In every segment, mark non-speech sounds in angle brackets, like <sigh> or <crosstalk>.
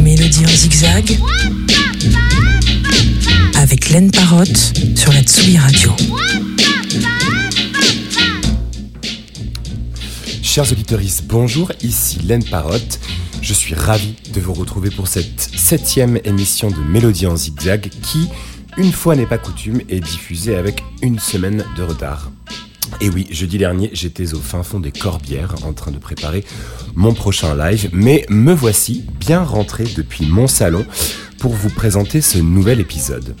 Mélodie en zigzag avec Laine Parotte sur la Tsugi Radio. Chers auditeurs, bonjour, ici Laine Parotte. Je suis ravi de vous retrouver pour cette septième émission de Mélodie en zigzag qui, une fois n'est pas coutume, est diffusée avec une semaine de retard. Et oui, jeudi dernier, j'étais au fin fond des Corbières en train de préparer mon prochain live, mais me voici bien rentré depuis mon salon pour vous présenter ce nouvel épisode.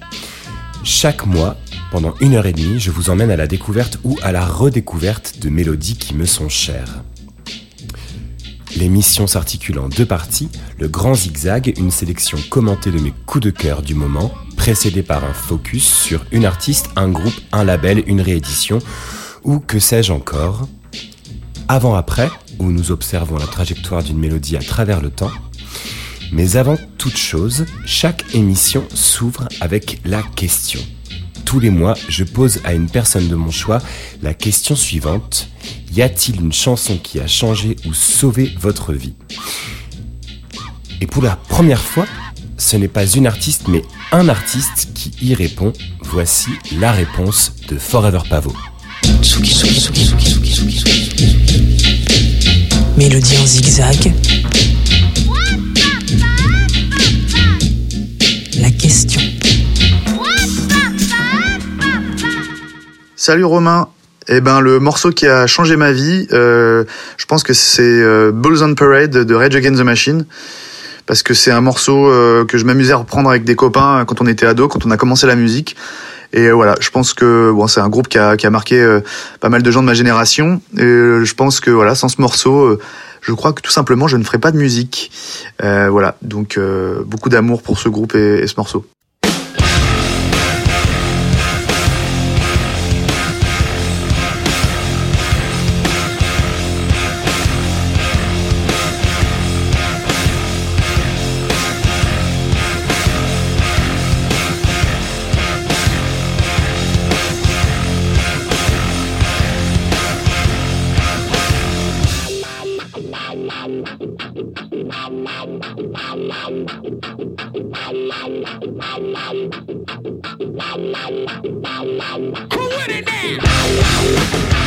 Chaque mois, pendant une heure et demie, je vous emmène à la découverte ou à la redécouverte de mélodies qui me sont chères. L'émission s'articule en deux parties, le grand zigzag, une sélection commentée de mes coups de cœur du moment, précédée par un focus sur une artiste, un groupe, un label, une réédition, ou que sais-je encore. Avant-après, où nous observons la trajectoire d'une mélodie à travers le temps. Mais avant toute chose, chaque émission s'ouvre avec la question. Tous les mois, je pose à une personne de mon choix la question suivante. Y a-t-il une chanson qui a changé ou sauvé votre vie? Et pour la première fois, ce n'est pas une artiste, mais un artiste qui y répond. Voici la réponse de Forever Mélodie en zigzag. La question. Salut Romain. Eh ben le morceau qui a changé ma vie, euh, je pense que c'est euh, Bulls on Parade de Rage Against the Machine parce que c'est un morceau euh, que je m'amusais à reprendre avec des copains quand on était ado, quand on a commencé la musique. Et voilà, je pense que bon, c'est un groupe qui a, qui a marqué pas mal de gens de ma génération. Et je pense que voilà, sans ce morceau, je crois que tout simplement, je ne ferais pas de musique. voilà, donc beaucoup d'amour pour ce groupe et, et ce morceau. Who would it now?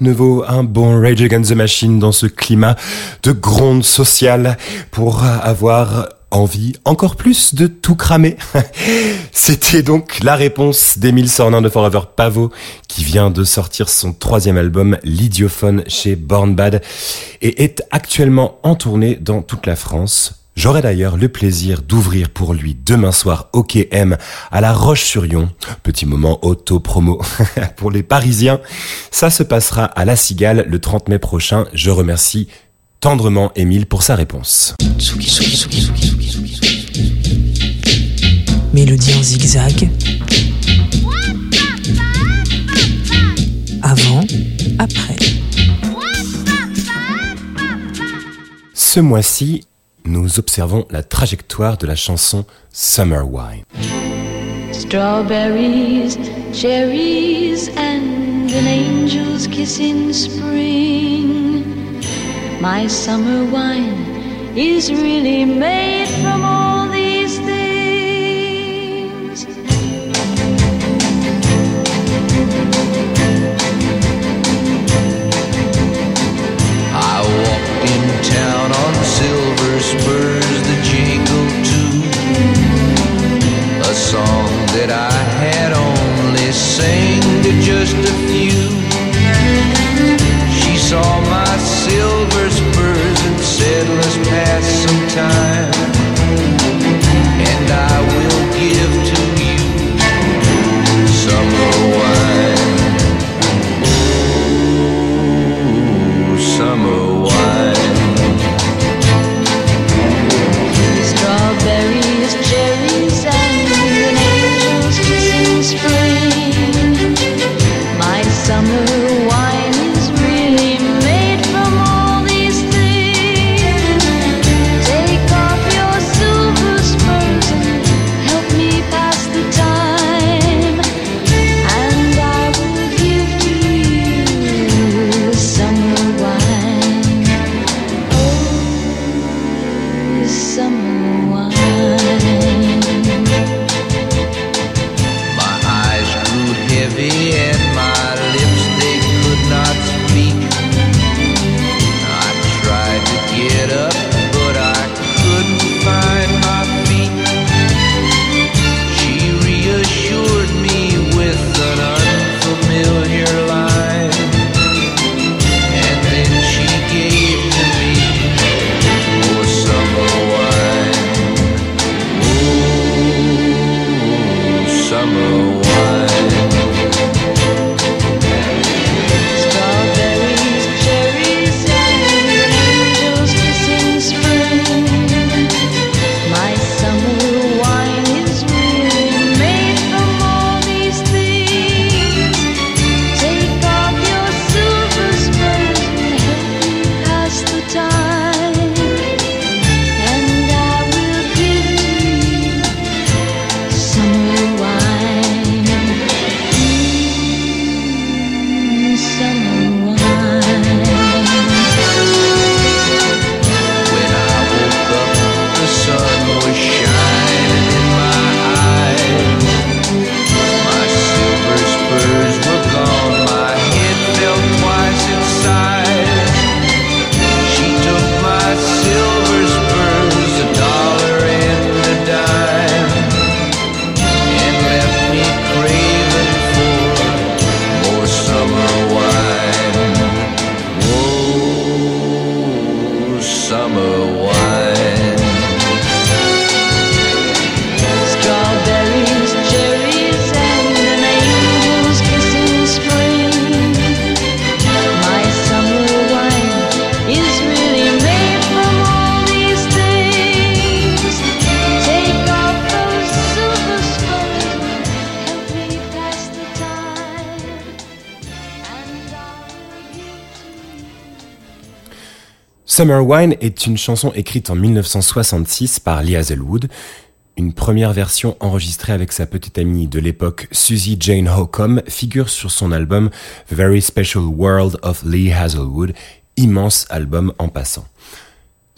Ne vaut un bon Rage Against the Machine dans ce climat de gronde sociale pour avoir envie encore plus de tout cramer. <laughs> C'était donc la réponse d'Emile Sornin de Forever Pavot qui vient de sortir son troisième album L'Idiophone chez Born Bad et est actuellement en tournée dans toute la France. J'aurai d'ailleurs le plaisir d'ouvrir pour lui demain soir OKM à La Roche-sur-Yon. Petit moment auto-promo <laughs> pour les Parisiens. Ça se passera à La Cigale le 30 mai prochain. Je remercie tendrement Émile pour sa réponse. Mélodie en zigzag. Avant, après. Ce mois-ci, nous observons la trajectoire de la chanson Summer Wine. Strawberries, cherries, and an angel's kiss in spring. My summer wine is really made from all these things. I walked in town spurs that jingle too. A song that I had only sang to just a few. She saw my silver spurs and said, Let's pass some time. Summer Wine est une chanson écrite en 1966 par Lee Hazelwood, une première version enregistrée avec sa petite amie de l'époque Susie Jane Holcomb figure sur son album The Very Special World of Lee Hazelwood, immense album en passant.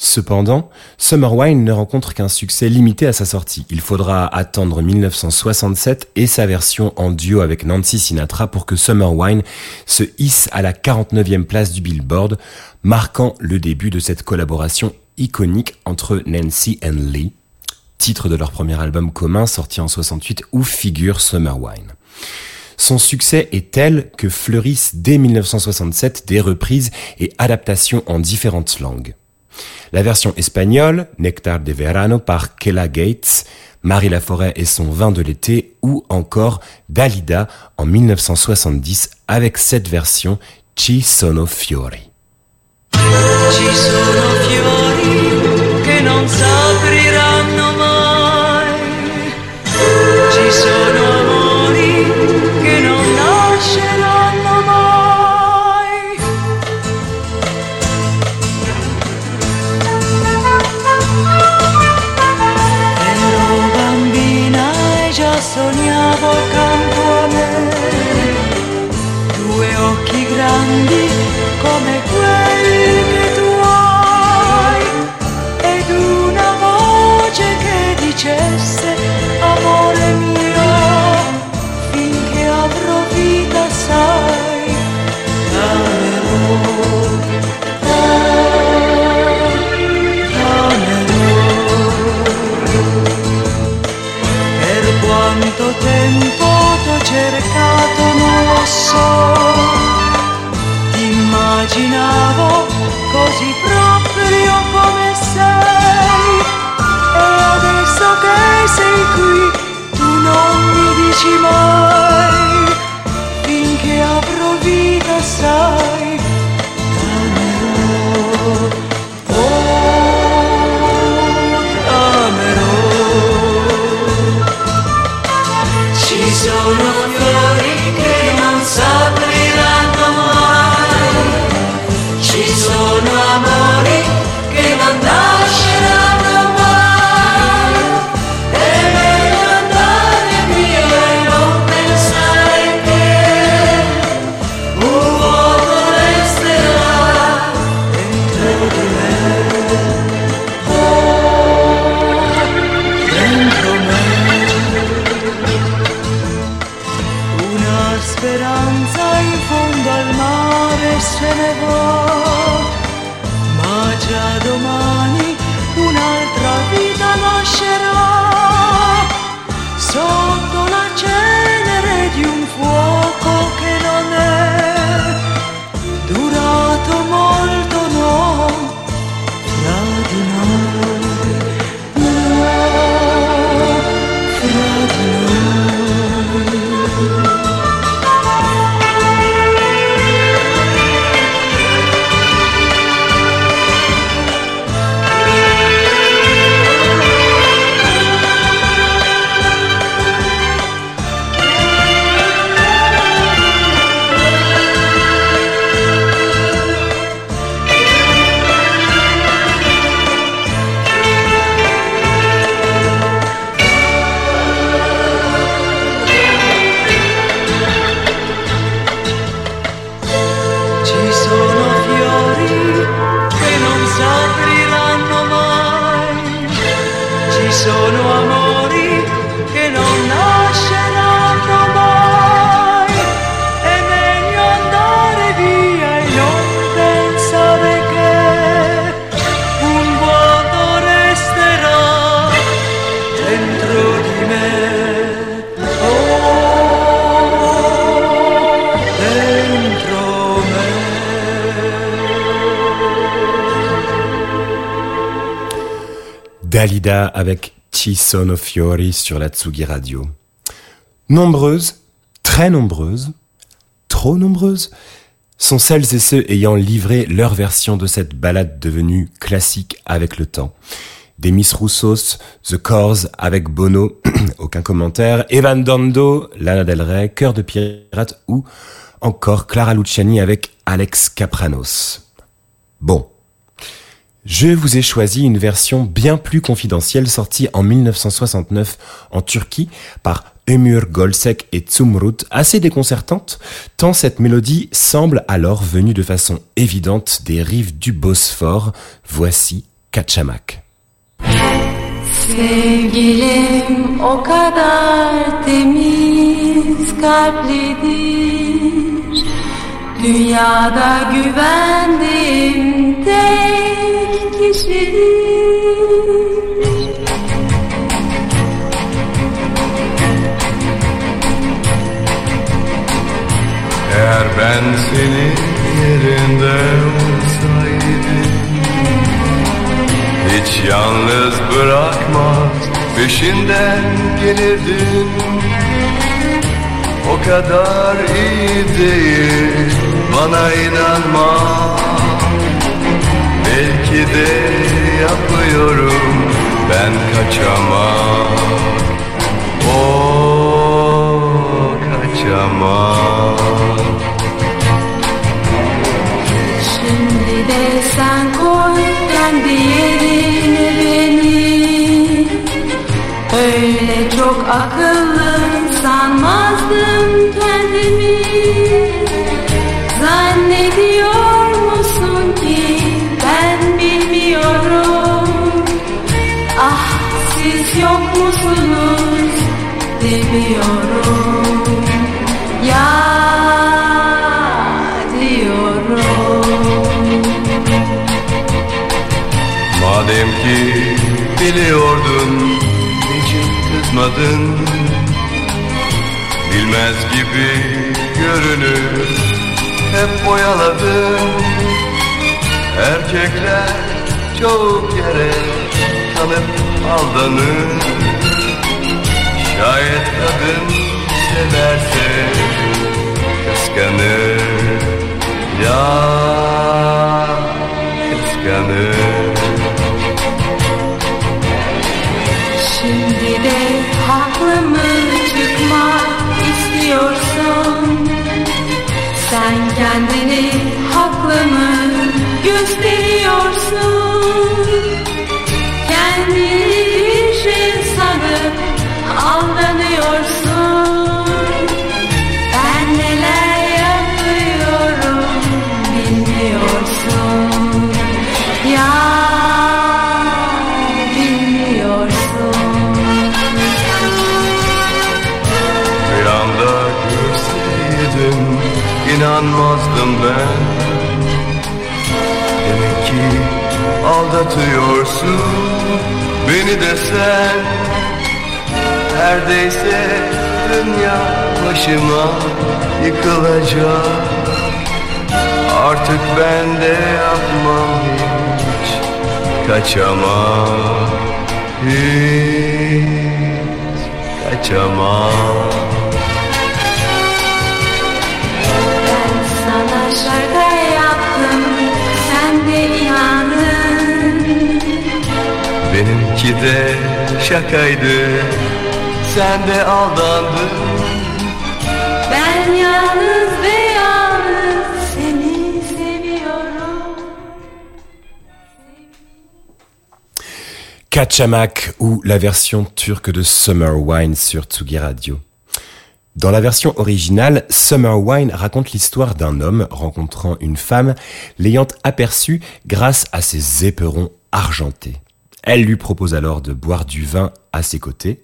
Cependant, Summer Wine ne rencontre qu'un succès limité à sa sortie. Il faudra attendre 1967 et sa version en duo avec Nancy Sinatra pour que Summer Wine se hisse à la 49e place du Billboard, marquant le début de cette collaboration iconique entre Nancy et Lee, titre de leur premier album commun sorti en 68 où figure Summer Wine. Son succès est tel que fleurissent dès 1967 des reprises et adaptations en différentes langues. La version espagnole, Nectar de Verano par Kella Gates, Marie Laforêt et son vin de l'été, ou encore Dalida en 1970 avec cette version Ci sono fiori. Ci sono fiori che non s'apriranno mai. Ci sono amori che non nasceranno mai. Ero bambina e già sognavo accanto a me due occhi grandi come quelli quanto tempo t'ho cercato non lo so. Immaginavo così proprio come sei. E adesso che sei qui tu non mi dici mai Avec Ci sono fiori sur la Tsugi Radio. Nombreuses, très nombreuses, trop nombreuses, sont celles et ceux ayant livré leur version de cette ballade devenue classique avec le temps. Des Miss Roussos, The Cors avec Bono, <clears throat> aucun commentaire, Evan Dando, Lana Del Rey, Cœur de Pirate ou encore Clara Luciani avec Alex Capranos. Bon. Je vous ai choisi une version bien plus confidentielle sortie en 1969 en Turquie par Ömür Golsek et Tsumrut, assez déconcertante, tant cette mélodie semble alors venue de façon évidente des rives du Bosphore. Voici Kaçamak. Eğer ben senin yerinde olsaydım Hiç yalnız bırakmaz peşinden gelirdim. O kadar iyi değil bana inanma Belki de yapıyorum ben kaçamam. O kaçamam. Şimdi de sen koy kendi yerine beni. Öyle çok akıllı sanmazdım kendimi. Zannediyor demiyorum Ya diyorum. Madem ki biliyordun Niçin kızmadın? Bilmez gibi görünür Hep boyaladın Erkekler çok yere Kanıp aldanır Şayet kadın severse Kıskanır Ya kıskanır Şimdi de haklı mı çıkmak istiyorsun? Sen kendini haklı mı gösteriyorsun? İnanmazdım ben. Demek ki aldatıyorsun beni de sen Neredeyse dünya başıma yıkılacak. Artık ben de yapmam hiç Kaçamam. Hiç kaçamam Benimki de şakaydı Sen de aldandın Ben yalnız ve yalnız seni seviyorum. Kaçamak ou la version turque de Summer Wine sur Tsugi Radio. Dans la version originale, Summer Wine raconte l'histoire d'un homme rencontrant une femme, l'ayant aperçue grâce à ses éperons argentés. Elle lui propose alors de boire du vin à ses côtés.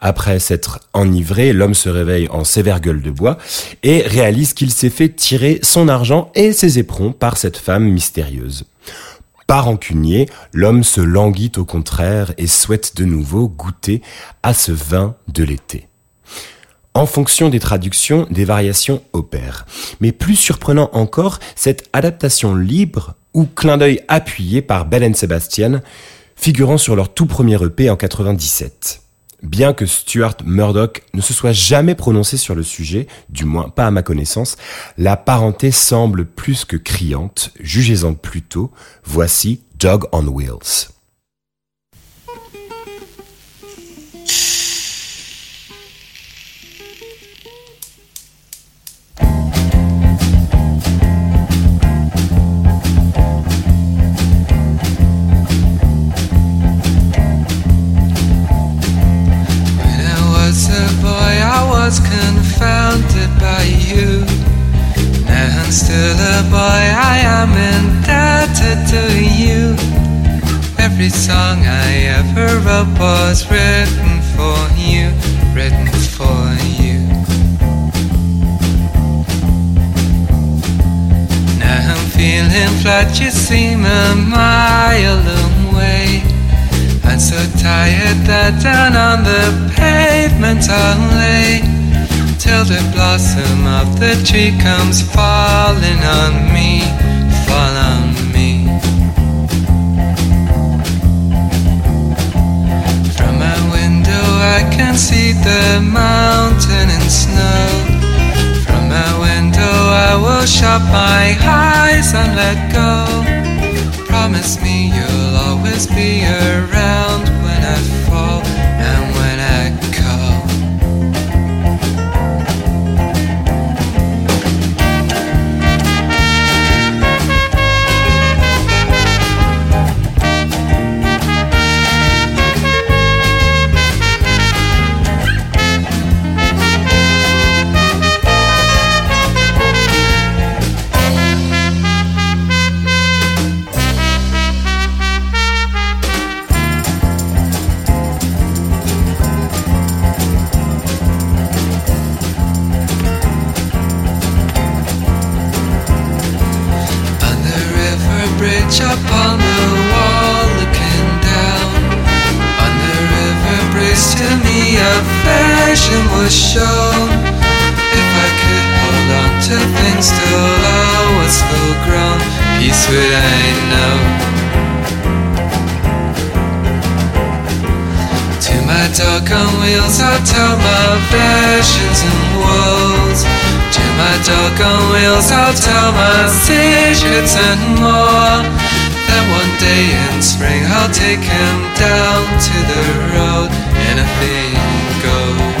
Après s'être enivré, l'homme se réveille en sévère gueule de bois et réalise qu'il s'est fait tirer son argent et ses éperons par cette femme mystérieuse. Pas rancunier, l'homme se languit au contraire et souhaite de nouveau goûter à ce vin de l'été. En fonction des traductions, des variations opèrent. Mais plus surprenant encore, cette adaptation libre ou clin d'œil appuyé par Bell Sebastian, figurant sur leur tout premier EP en 97. Bien que Stuart Murdoch ne se soit jamais prononcé sur le sujet, du moins pas à ma connaissance, la parenté semble plus que criante, jugez-en plutôt, voici Dog on Wheels. by you. and still a boy, I am indebted to you. Every song I ever wrote was written for you, written for you. Now I'm feeling flat, you seem a mile away. I'm so tired that down on the pavement I lay till the blossom of the tree comes falling on me, fall on me. From my window I can see the mountain in snow. From my window I will shut my eyes and let go. Promise me you'll always be around when I fall and wheels I'll tell my visions and woes To my dog on wheels I'll tell my secrets and more. Then one day in spring I'll take him down to the road Anything goes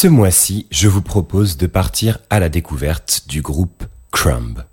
ce mois-ci, je vous propose de partir à la découverte du groupe Crumb.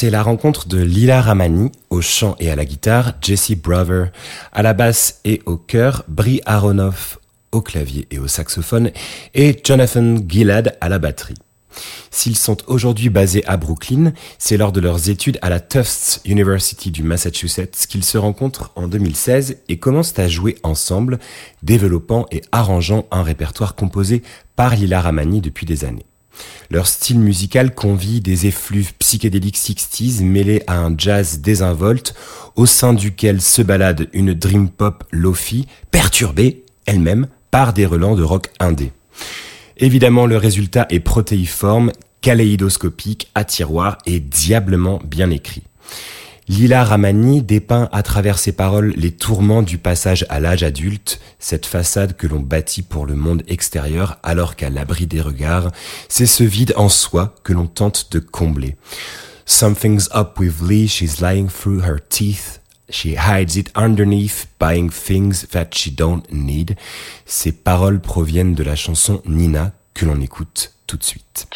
C'est la rencontre de Lila Ramani au chant et à la guitare, Jesse Brother à la basse et au chœur, Brie Aronoff au clavier et au saxophone et Jonathan Gillard à la batterie. S'ils sont aujourd'hui basés à Brooklyn, c'est lors de leurs études à la Tufts University du Massachusetts qu'ils se rencontrent en 2016 et commencent à jouer ensemble, développant et arrangeant un répertoire composé par Lila Ramani depuis des années. Leur style musical convie des effluves psychédéliques 60s mêlés à un jazz désinvolte au sein duquel se balade une dream pop lofi perturbée elle-même par des relents de rock indé. Évidemment, le résultat est protéiforme, kaléidoscopique, à tiroir et diablement bien écrit. Lila Ramani dépeint à travers ses paroles les tourments du passage à l'âge adulte, cette façade que l'on bâtit pour le monde extérieur alors qu'à l'abri des regards, c'est ce vide en soi que l'on tente de combler. Something's up with Lee, she's lying through her teeth. She hides it underneath, buying things that she don't need. Ces paroles proviennent de la chanson Nina que l'on écoute tout de suite.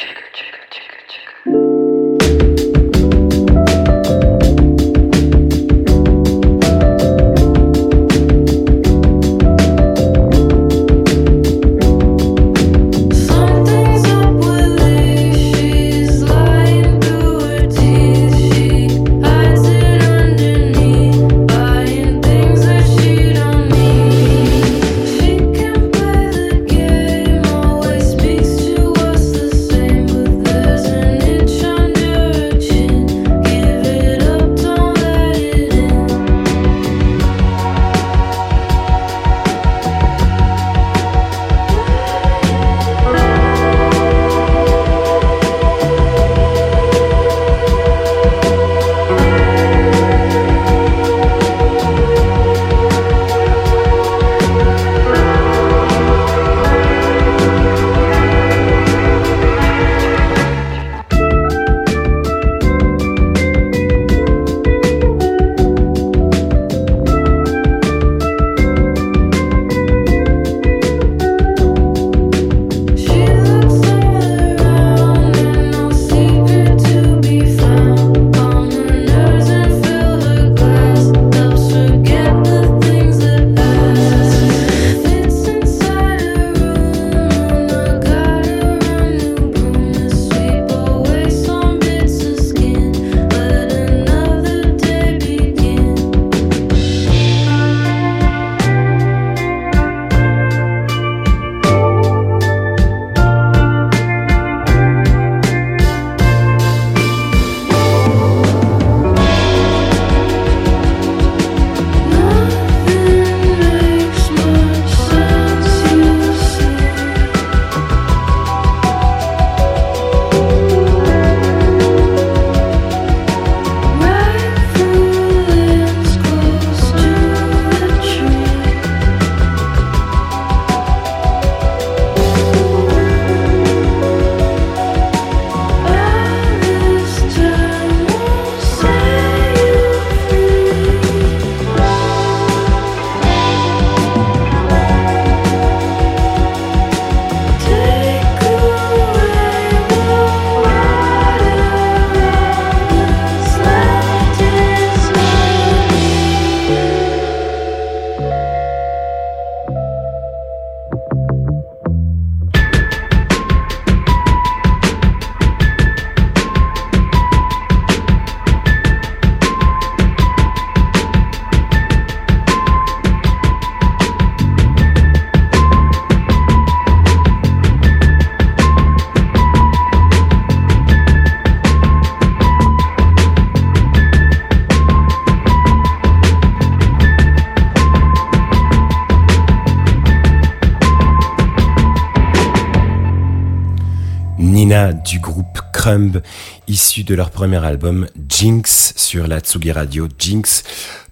Du groupe Crumb, issu de leur premier album Jinx sur la Tsugi Radio Jinx.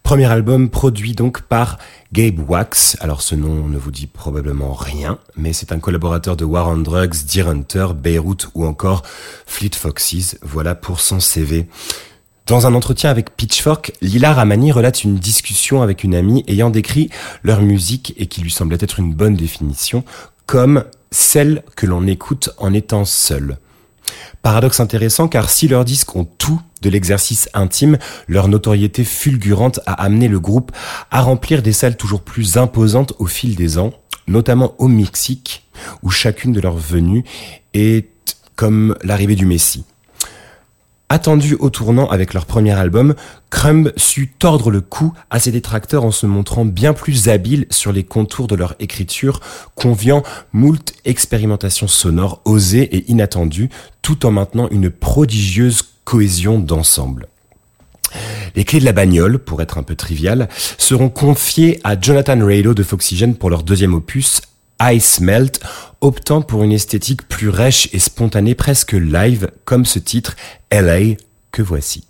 Premier album produit donc par Gabe Wax. Alors ce nom ne vous dit probablement rien, mais c'est un collaborateur de War on Drugs, Deer Hunter, Beirut ou encore Fleet Foxes. Voilà pour son CV. Dans un entretien avec Pitchfork, Lila Ramani relate une discussion avec une amie ayant décrit leur musique et qui lui semblait être une bonne définition comme celle que l'on écoute en étant seul. Paradoxe intéressant car si leurs disques ont tout de l'exercice intime, leur notoriété fulgurante a amené le groupe à remplir des salles toujours plus imposantes au fil des ans, notamment au Mexique, où chacune de leurs venues est comme l'arrivée du Messie. Attendu au tournant avec leur premier album, Crumb sut tordre le cou à ses détracteurs en se montrant bien plus habile sur les contours de leur écriture, conviant moult expérimentations sonores osées et inattendues, tout en maintenant une prodigieuse cohésion d'ensemble. Les clés de la bagnole, pour être un peu trivial, seront confiées à Jonathan Raylo de Foxygen pour leur deuxième opus, Ice Melt, optant pour une esthétique plus rêche et spontanée, presque live, comme ce titre LA que voici.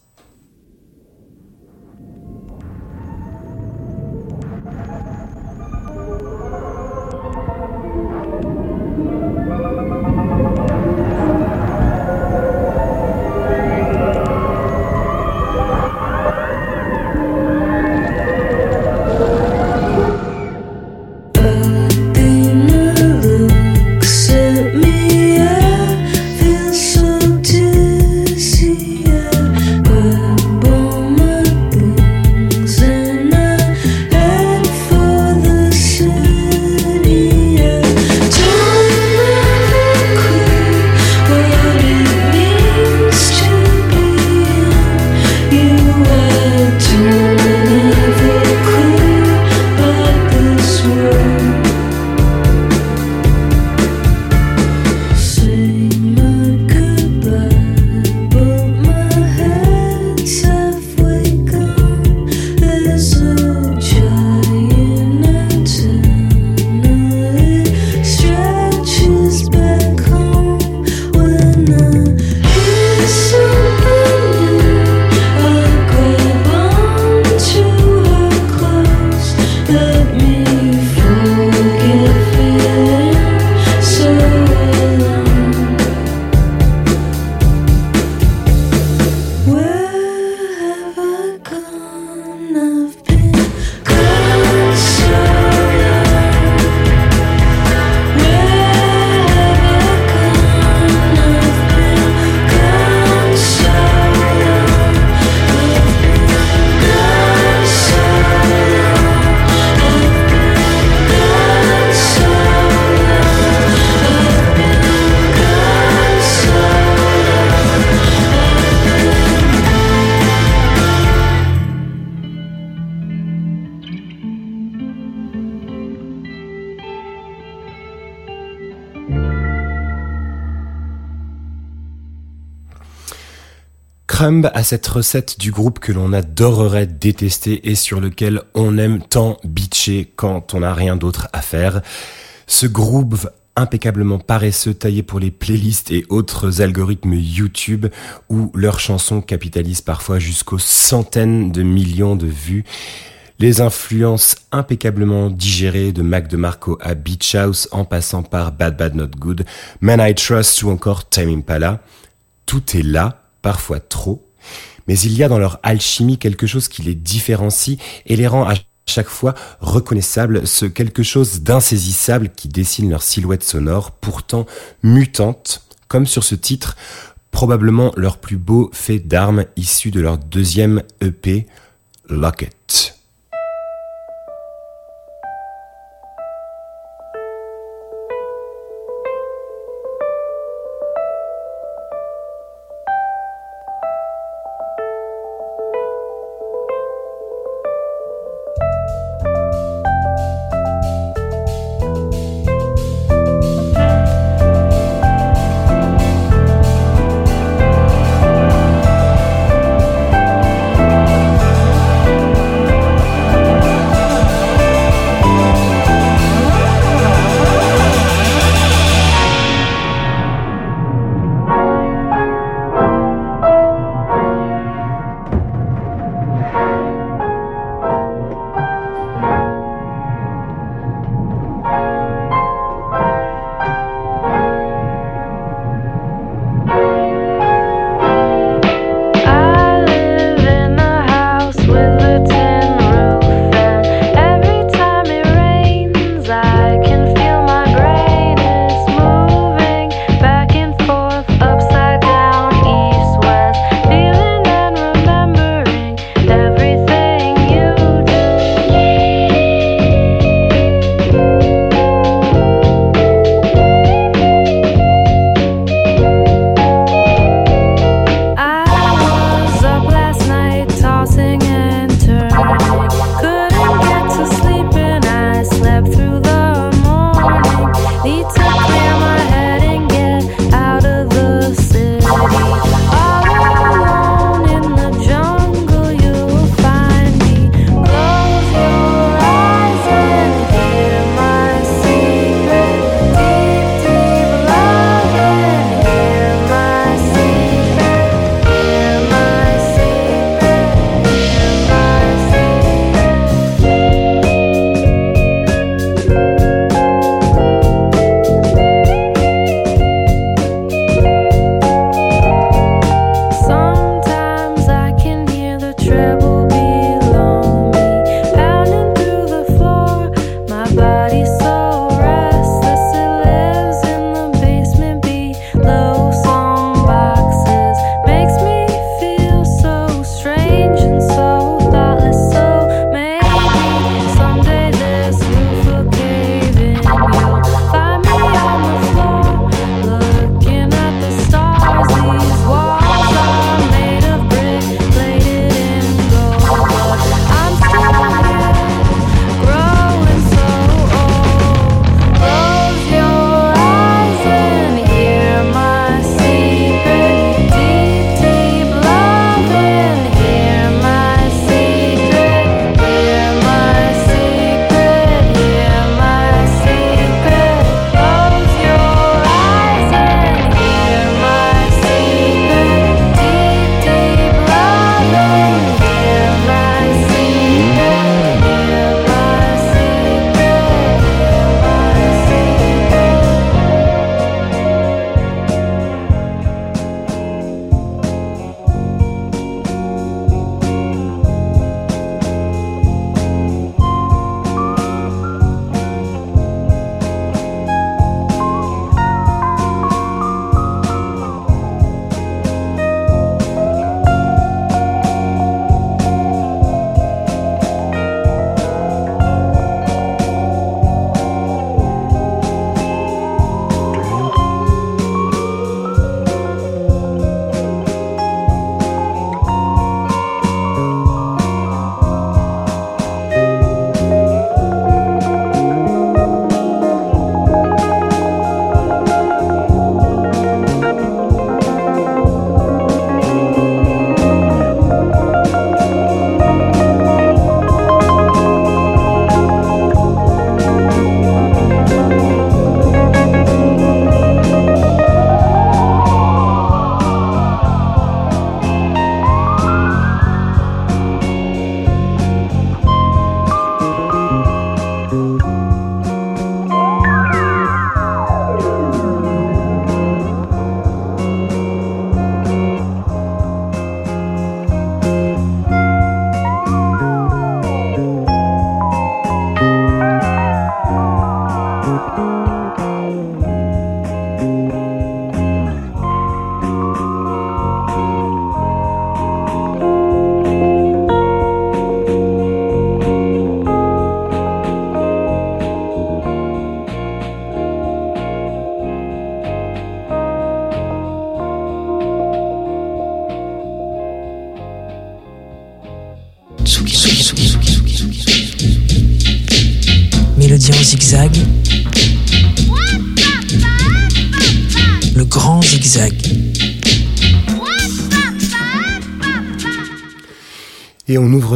A cette recette du groupe que l'on adorerait détester et sur lequel on aime tant bitcher quand on n'a rien d'autre à faire. Ce groove impeccablement paresseux taillé pour les playlists et autres algorithmes YouTube où leurs chansons capitalisent parfois jusqu'aux centaines de millions de vues. Les influences impeccablement digérées de Mac DeMarco à Beach House en passant par Bad Bad Not Good, Man I Trust ou encore Time Impala. Tout est là, parfois trop, mais il y a dans leur alchimie quelque chose qui les différencie et les rend à chaque fois reconnaissables, ce quelque chose d'insaisissable qui dessine leur silhouette sonore, pourtant mutante, comme sur ce titre, probablement leur plus beau fait d'armes issu de leur deuxième EP, Locket.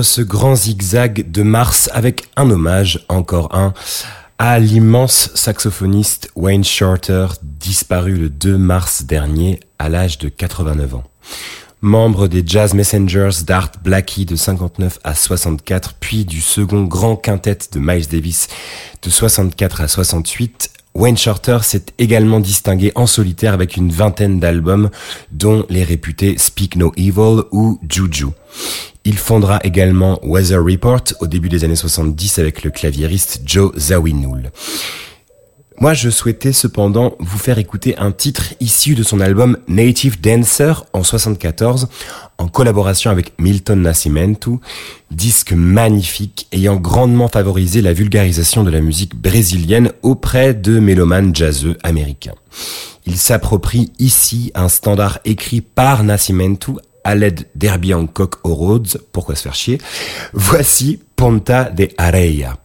Ce grand zigzag de mars avec un hommage, encore un, à l'immense saxophoniste Wayne Shorter, disparu le 2 mars dernier à l'âge de 89 ans. Membre des Jazz Messengers d'Art Blackie de 59 à 64, puis du second grand quintet de Miles Davis de 64 à 68, Wayne Shorter s'est également distingué en solitaire avec une vingtaine d'albums, dont les réputés Speak No Evil ou Juju. Il fondera également Weather Report au début des années 70 avec le claviériste Joe Zawinul. Moi, je souhaitais cependant vous faire écouter un titre issu de son album Native Dancer en 74, en collaboration avec Milton Nascimento, disque magnifique ayant grandement favorisé la vulgarisation de la musique brésilienne auprès de mélomanes jazzeux américains. Il s'approprie ici un standard écrit par Nascimento à l'aide d'Herbie Hancock aux Rhodes, pourquoi se faire chier? Voici Ponta de Areia.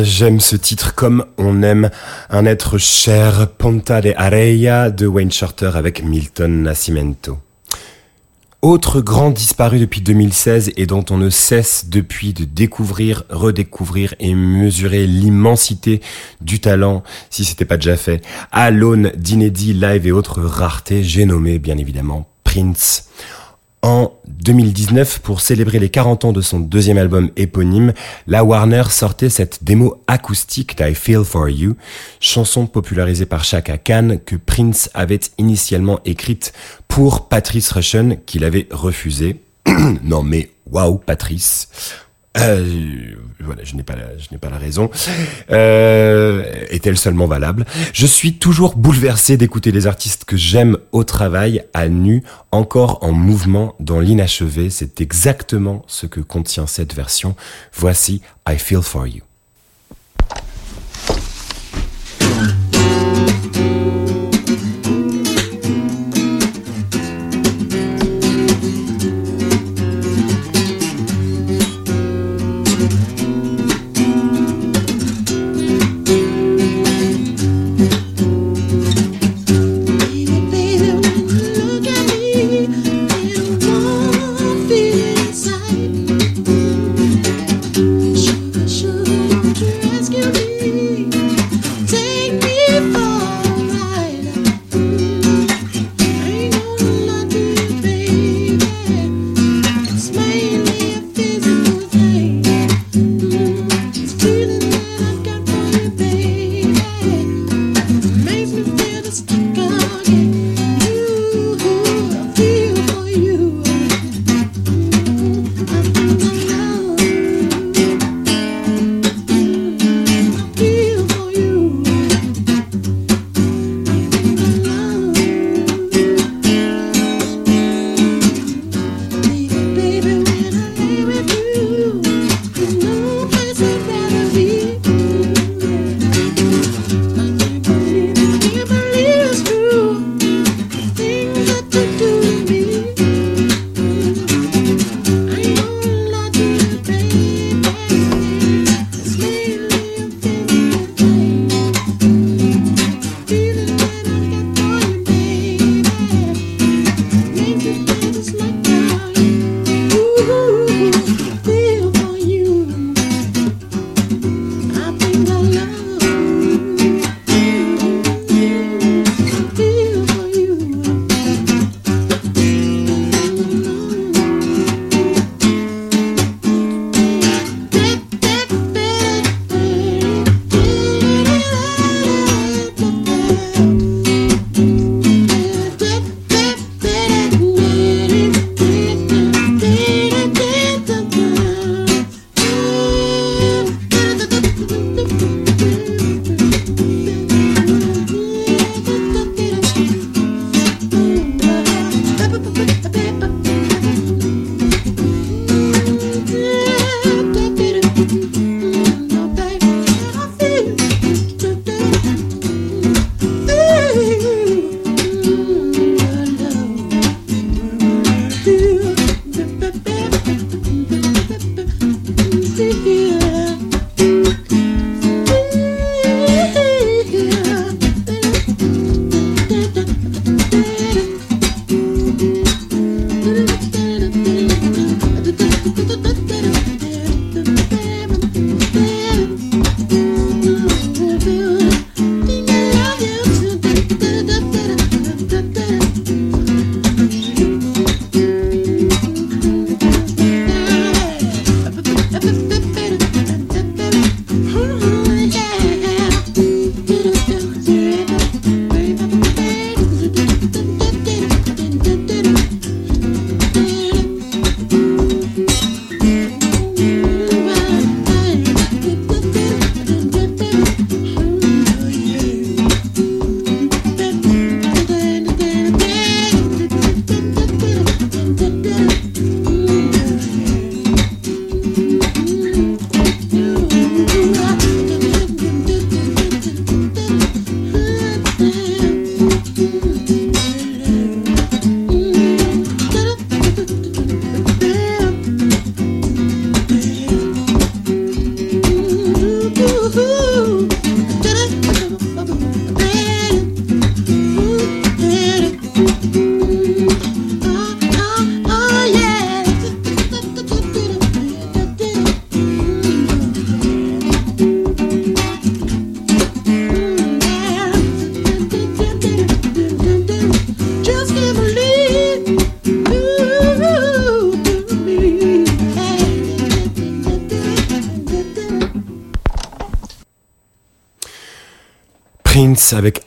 J'aime ce titre comme on aime un être cher, Ponta de Areia de Wayne Shorter avec Milton Nascimento. Autre grand disparu depuis 2016 et dont on ne cesse depuis de découvrir, redécouvrir et mesurer l'immensité du talent, si c'était pas déjà fait, à l'aune d'inédits live et autres raretés, j'ai nommé bien évidemment Prince. En 2019, pour célébrer les 40 ans de son deuxième album éponyme, la Warner sortait cette démo acoustique d'I Feel For You, chanson popularisée par Chaka Khan que Prince avait initialement écrite pour Patrice Rushen, qu'il avait refusé. <clears throat> non mais waouh Patrice. Euh, voilà, je n'ai pas la, je n'ai pas la raison. Euh, est-elle seulement valable? Je suis toujours bouleversé d'écouter les artistes que j'aime au travail, à nu, encore en mouvement dans l'inachevé. C'est exactement ce que contient cette version. Voici I Feel For You.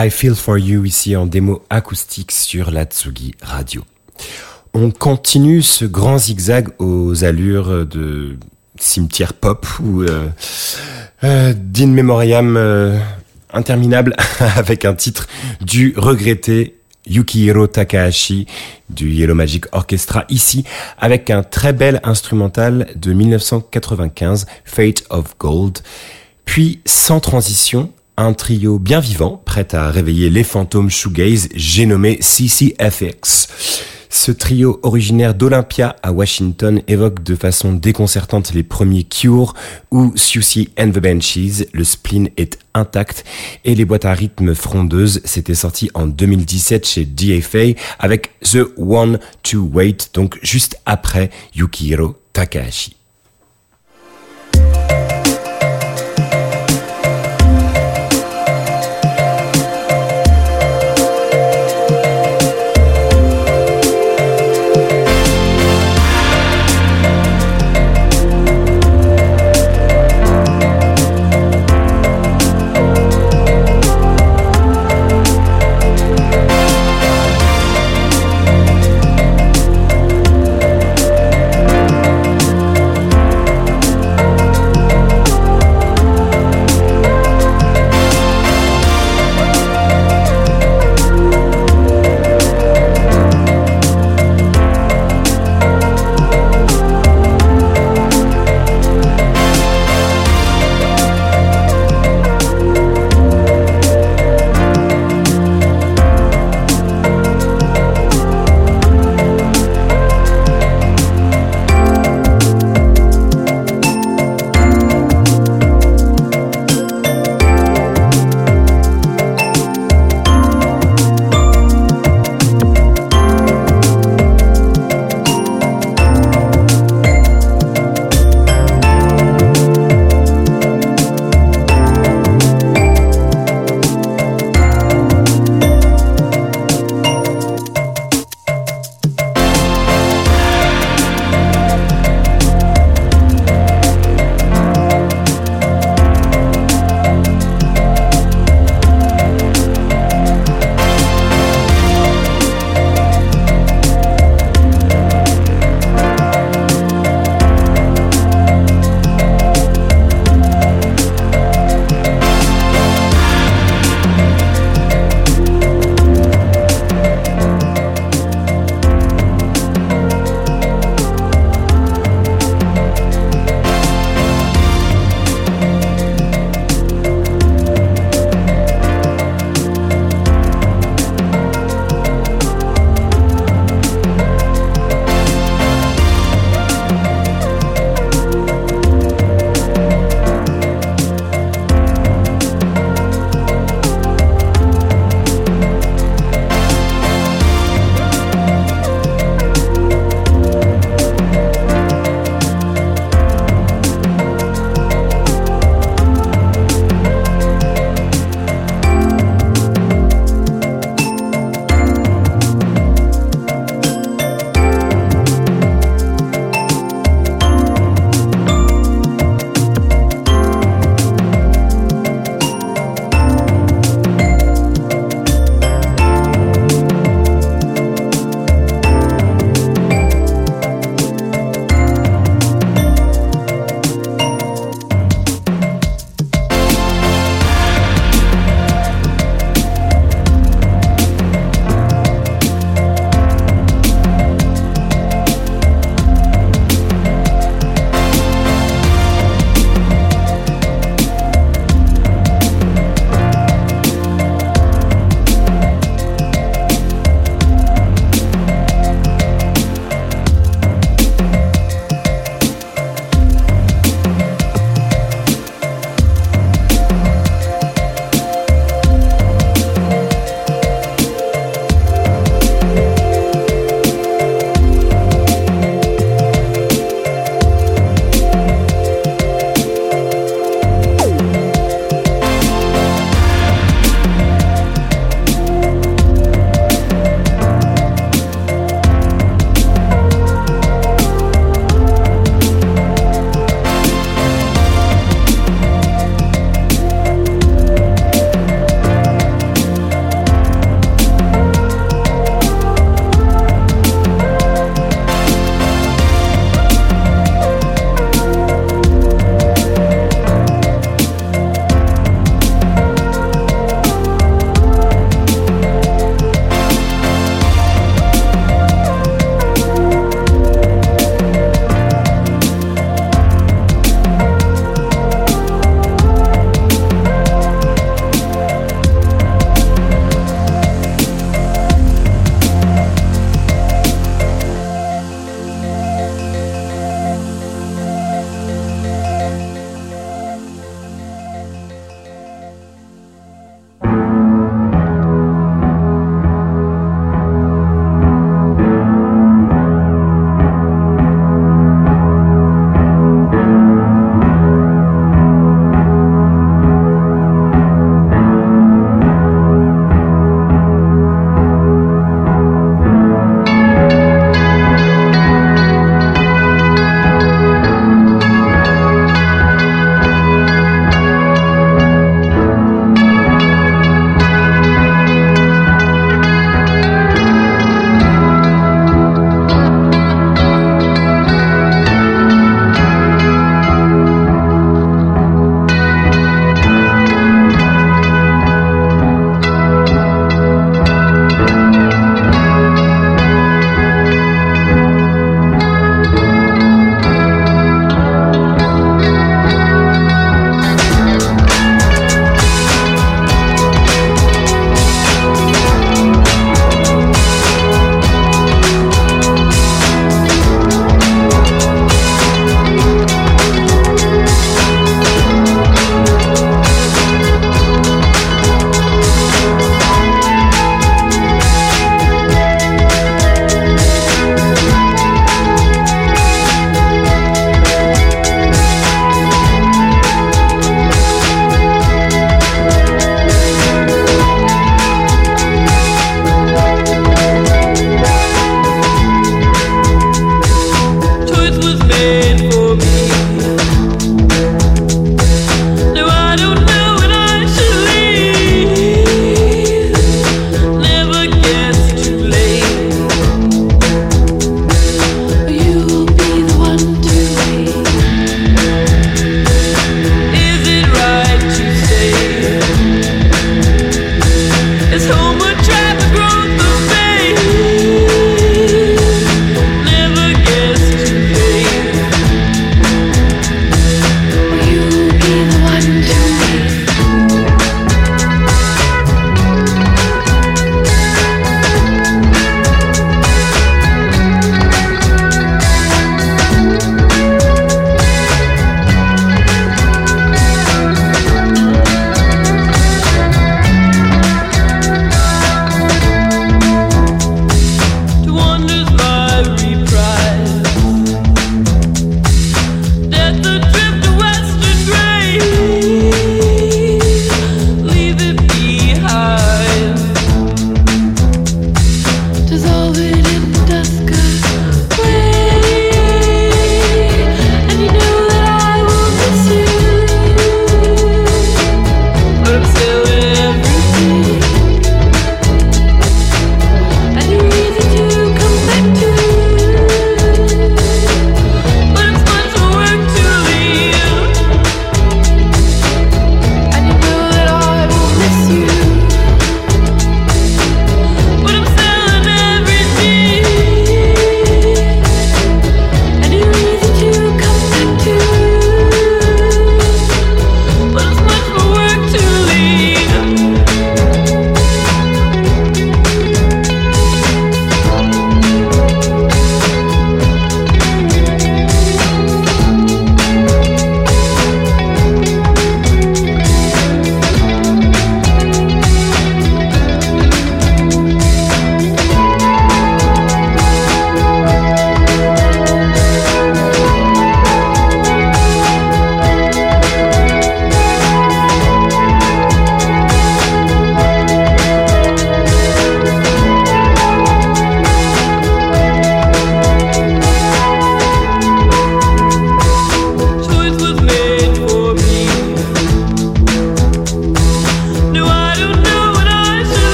I Feel For You ici en démo acoustique sur la Tsugi Radio. On continue ce grand zigzag aux allures de cimetière pop ou euh, euh, memoriam euh, interminable <laughs> avec un titre du regretté Yukihiro Takahashi du Yellow Magic Orchestra ici avec un très bel instrumental de 1995 Fate of Gold puis sans transition un trio bien vivant prêt à réveiller les fantômes shoegaze j'ai nommé CCFX ce trio originaire d'Olympia à Washington évoque de façon déconcertante les premiers Cure ou Susie and the Benchies. Le spleen est intact et les boîtes à rythme frondeuses. C'était sorti en 2017 chez DFA avec The One to Wait, donc juste après Yukihiro Takahashi.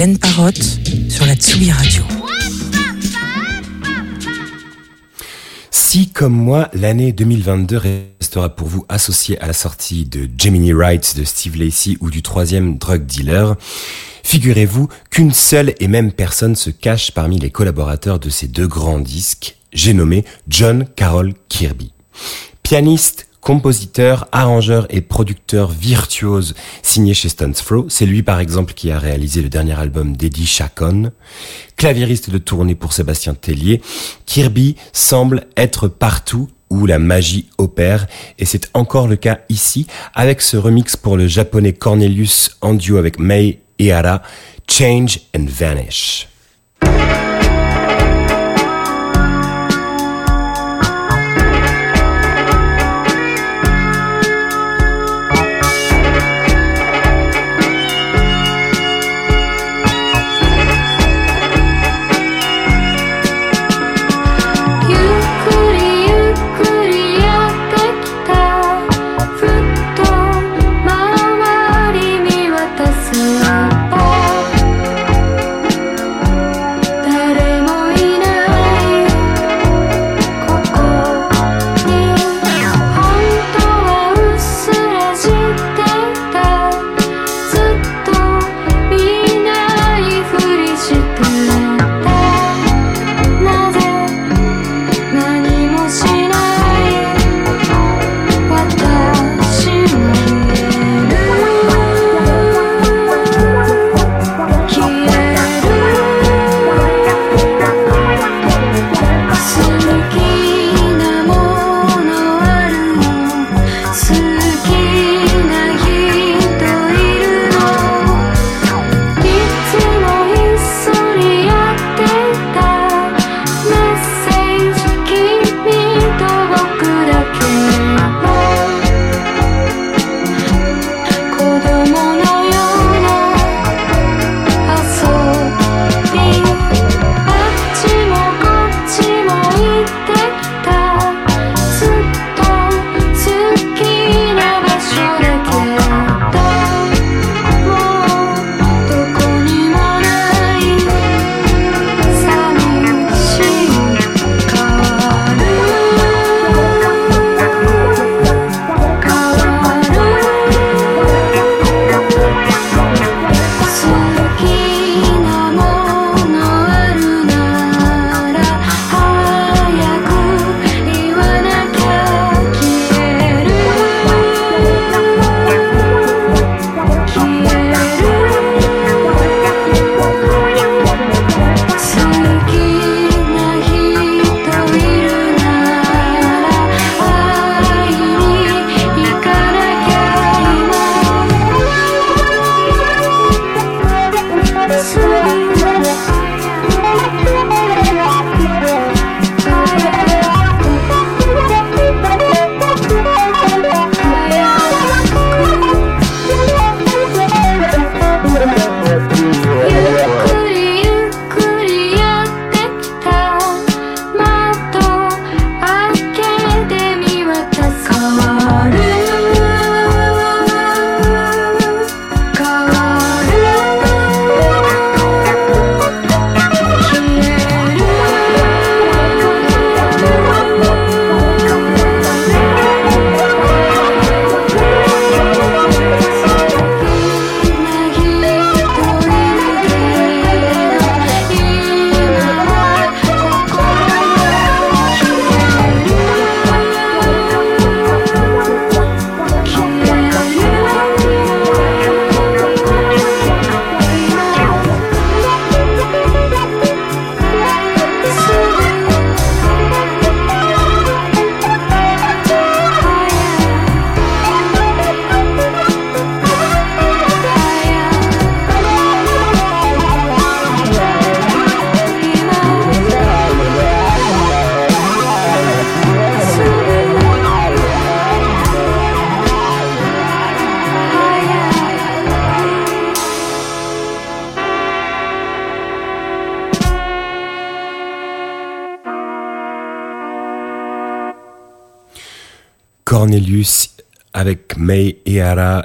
Parotte sur la Tsugi Radio. Si, comme moi, l'année 2022 restera pour vous associée à la sortie de Gemini Wright de Steve Lacey ou du troisième drug dealer, figurez-vous qu'une seule et même personne se cache parmi les collaborateurs de ces deux grands disques, j'ai nommé John Carroll Kirby. Pianiste, compositeur, arrangeur et producteur virtuose signé chez Stone's Throw. C'est lui, par exemple, qui a réalisé le dernier album d'Eddie Chacon. Claviériste de tournée pour Sébastien Tellier, Kirby semble être partout où la magie opère, et c'est encore le cas ici, avec ce remix pour le japonais Cornelius en duo avec Mei Ehara, Change and Vanish.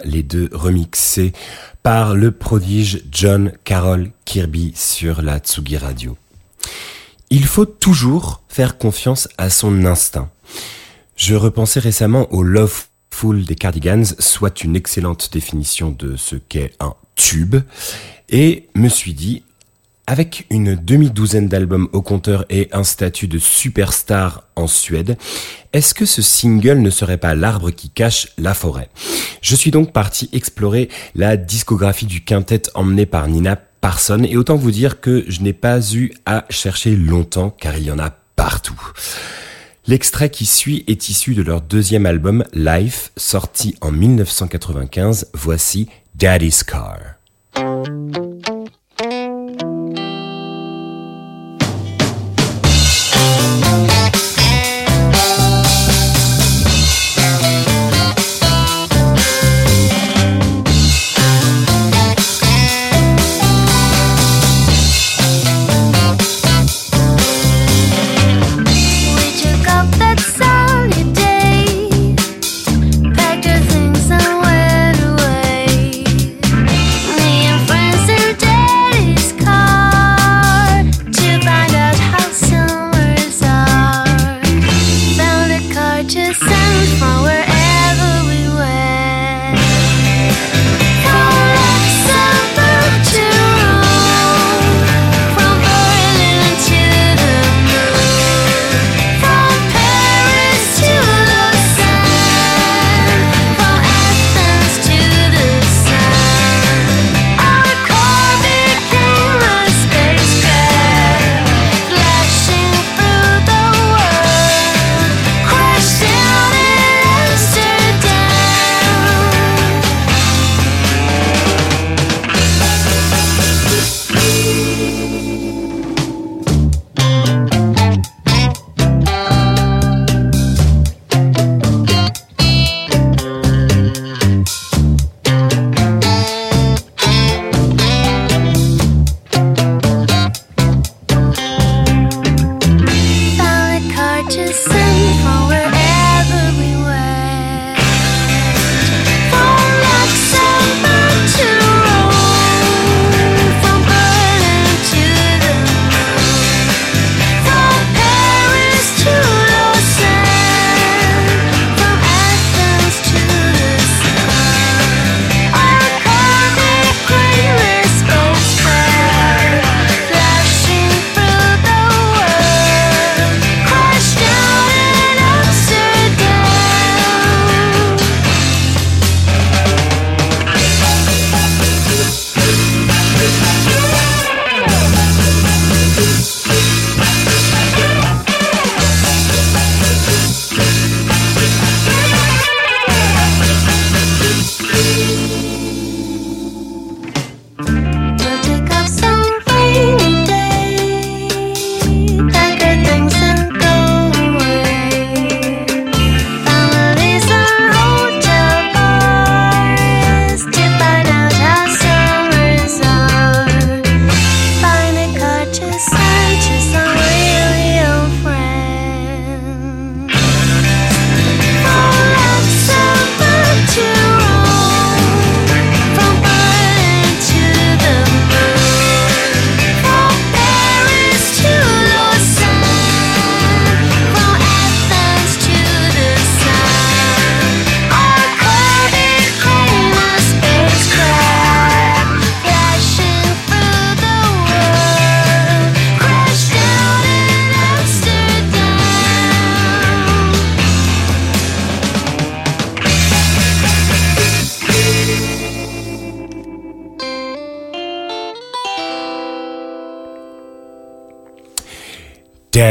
Les deux remixés par le prodige John Carroll Kirby sur la Tsugi Radio. Il faut toujours faire confiance à son instinct. Je repensais récemment au Loveful des Cardigans, soit une excellente définition de ce qu'est un tube, et me suis dit, avec une demi-douzaine d'albums au compteur et un statut de superstar en Suède, est-ce que ce single ne serait pas l'arbre qui cache la forêt? Je suis donc parti explorer la discographie du quintet emmené par Nina Parson et autant vous dire que je n'ai pas eu à chercher longtemps car il y en a partout. L'extrait qui suit est issu de leur deuxième album Life, sorti en 1995. Voici Daddy's Car.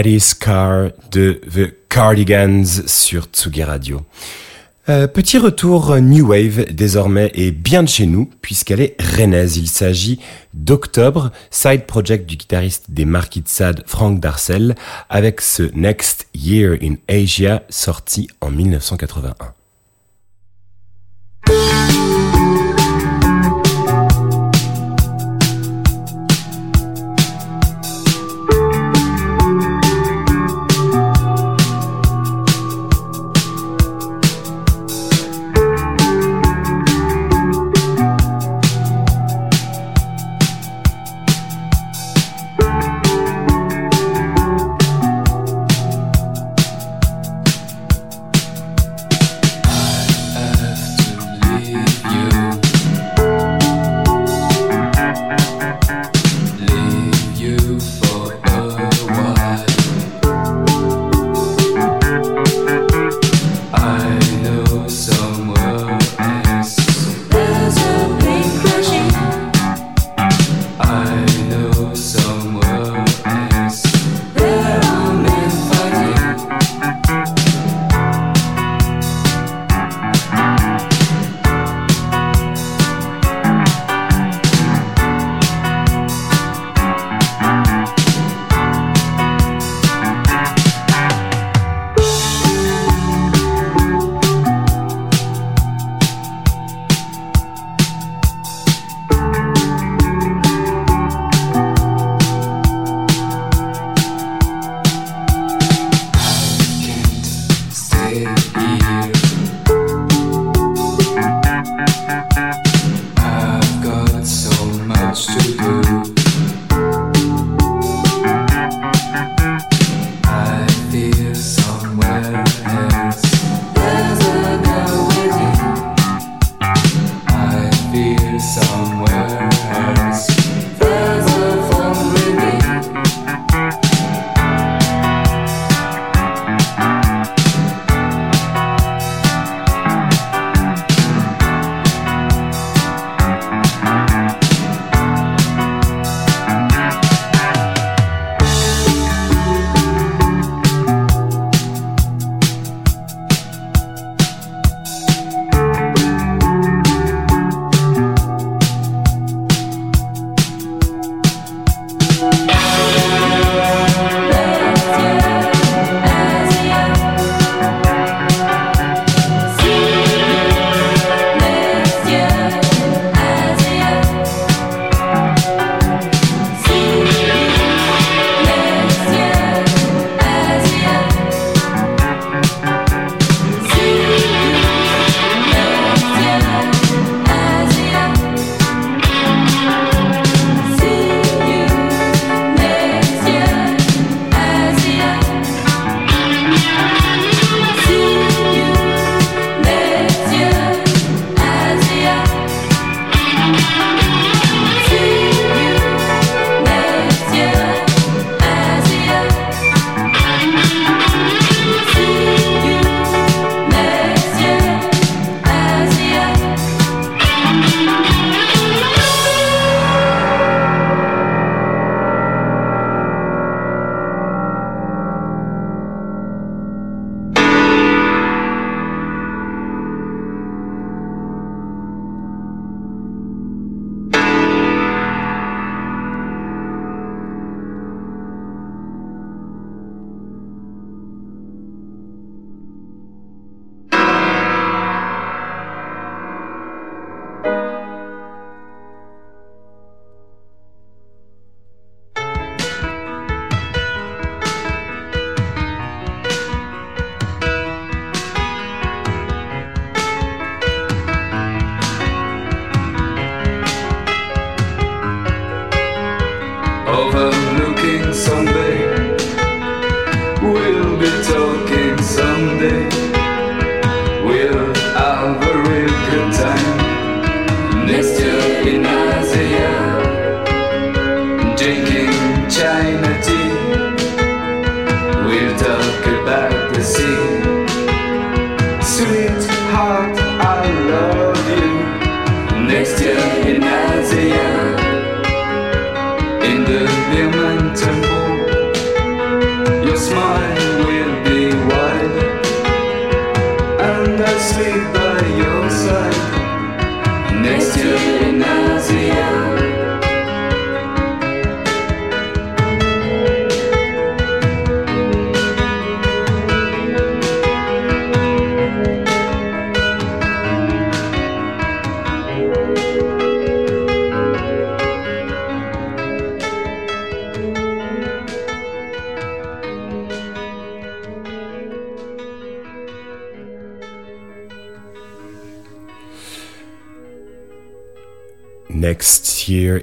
De The Cardigans sur Tsugi Radio. Euh, petit retour New Wave désormais est bien de chez nous puisqu'elle est rennaise. Il s'agit d'Octobre, side project du guitariste des Marquis de Sade Frank Darcel avec ce Next Year in Asia sorti en 1981.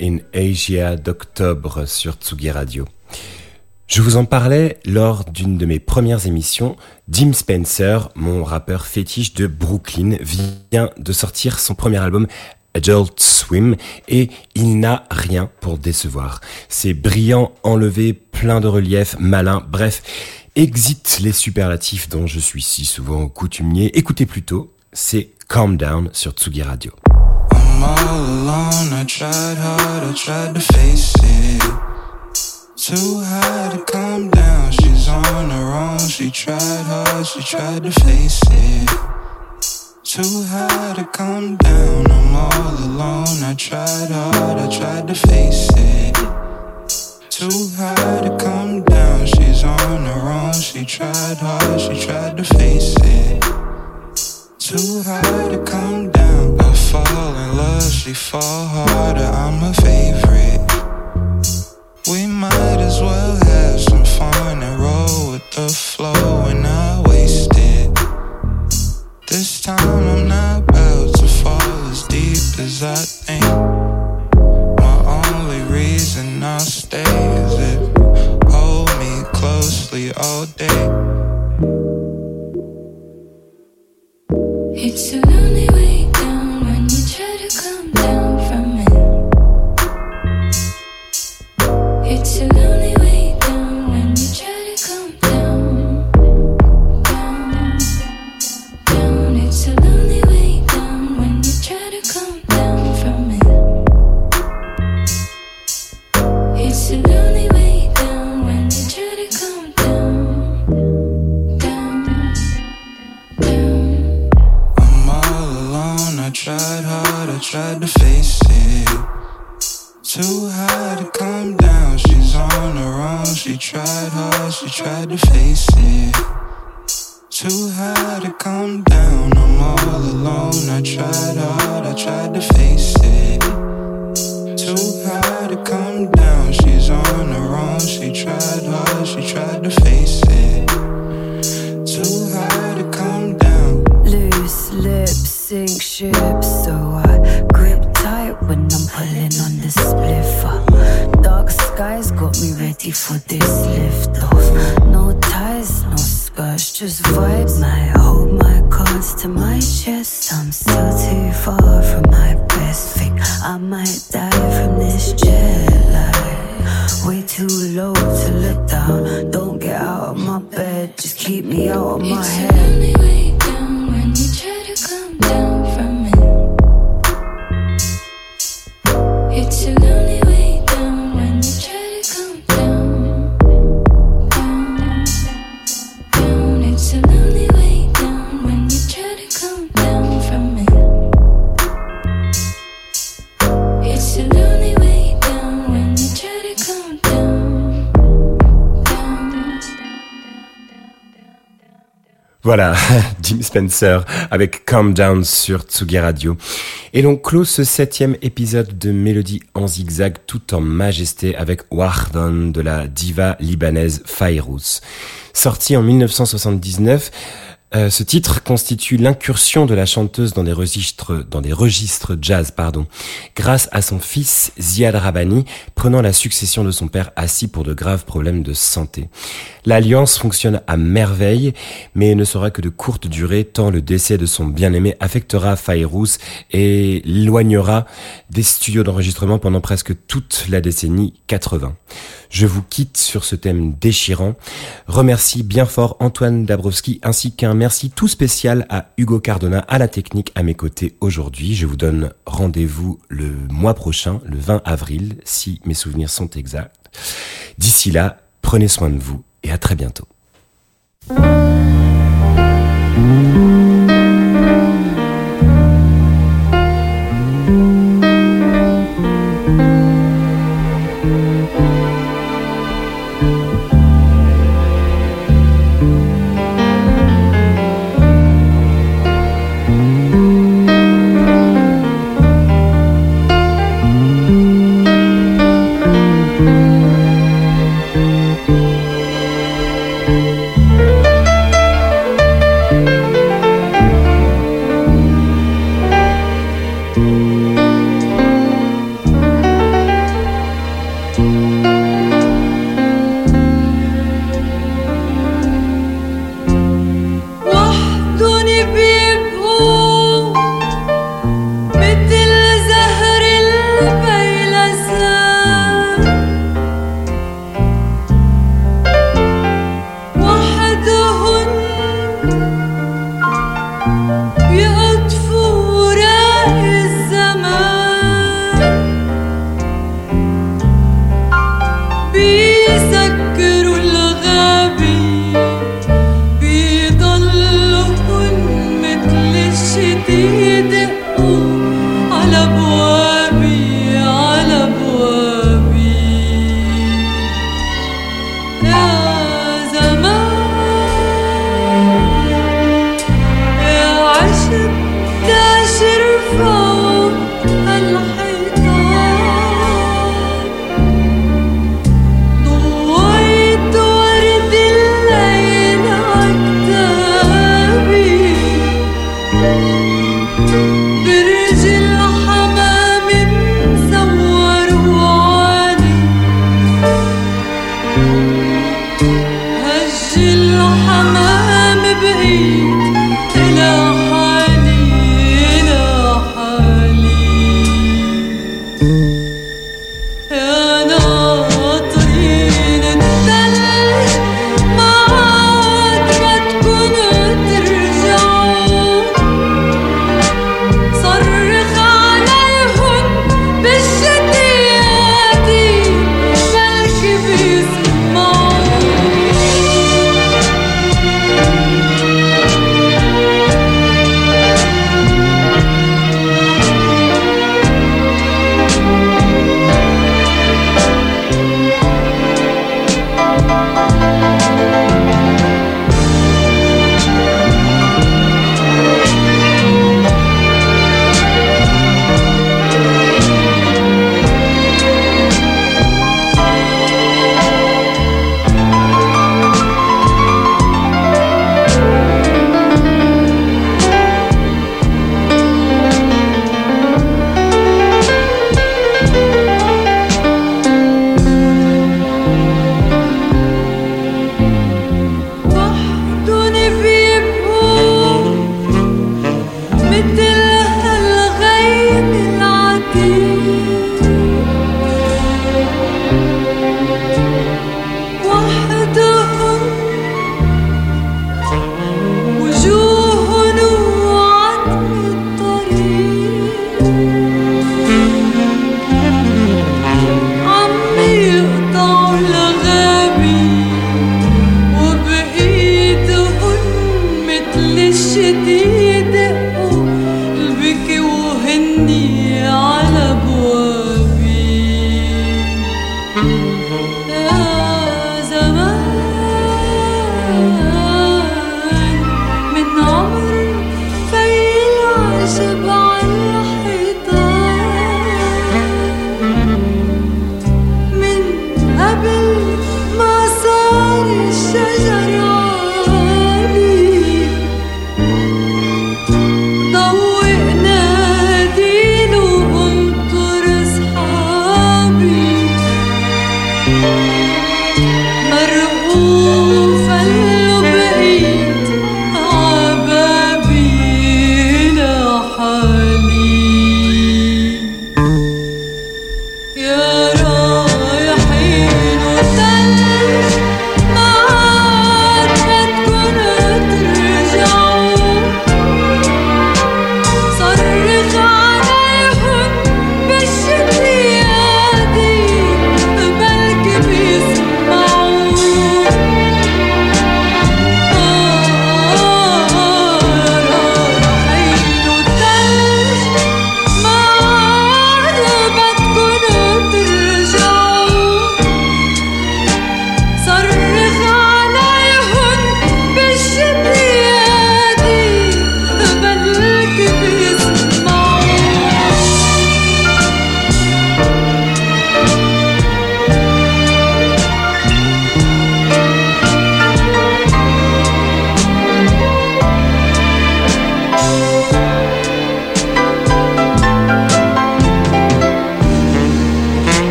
In Asia d'octobre sur Tsugi Radio. Je vous en parlais lors d'une de mes premières émissions. Jim Spencer, mon rappeur fétiche de Brooklyn, vient de sortir son premier album Adult Swim et il n'a rien pour décevoir. C'est brillant, enlevé, plein de relief, malin, bref, exit les superlatifs dont je suis si souvent coutumier. Écoutez plutôt, c'est Calm Down sur Tsugi Radio. I'm all alone. I tried hard, I tried to face it. Too high to calm down. She's on her own. She tried hard, she tried to face it. Too high to calm down. I'm all alone. I tried hard, I tried to face it. Too high to calm down. She's on her own. She tried hard, she tried to face it. Too high to come down. I fall in love, she fall harder. I'm a favorite. We might as well have some fun and roll with the flow and not waste it. This time I'm not about to fall as deep as I think. My only reason I'll stay is if hold me closely all day. It's a lonely way tried hard, I tried to face it. Too high to calm down. She's on her own. She tried hard, she tried to face it. Too high to come down. I'm all alone. I tried hard, I tried to face it. Too high to come down. She's on her own. She tried hard, she tried to face it. Too high to come down. Loose lips sink ships, ready for this lift off. No ties, no skirts, just vibes. Might hold my cards to my chest. I'm still too far from my best thing. I might die from this jet lag. Way too low to look down. Don't get out of my bed, just keep me out of my head. lonely way down when you try to come down from it. It's a lonely Voilà, <laughs> Jim Spencer avec Calm Down sur Tsugi Radio. Et l'on clôt ce septième épisode de Mélodie en zigzag tout en majesté avec Wardon de la diva libanaise Fayrouz. Sorti en 1979, euh, ce titre constitue l'incursion de la chanteuse dans des registres, dans des registres jazz, pardon, grâce à son fils Ziad Rabani, prenant la succession de son père assis pour de graves problèmes de santé. L'alliance fonctionne à merveille, mais ne sera que de courte durée tant le décès de son bien-aimé affectera Fayrouz et l'éloignera des studios d'enregistrement pendant presque toute la décennie 80. Je vous quitte sur ce thème déchirant. Remercie bien fort Antoine Dabrowski ainsi qu'un merci tout spécial à Hugo Cardona à la technique à mes côtés aujourd'hui. Je vous donne rendez-vous le mois prochain, le 20 avril, si mes souvenirs sont exacts. D'ici là, prenez soin de vous et à très bientôt.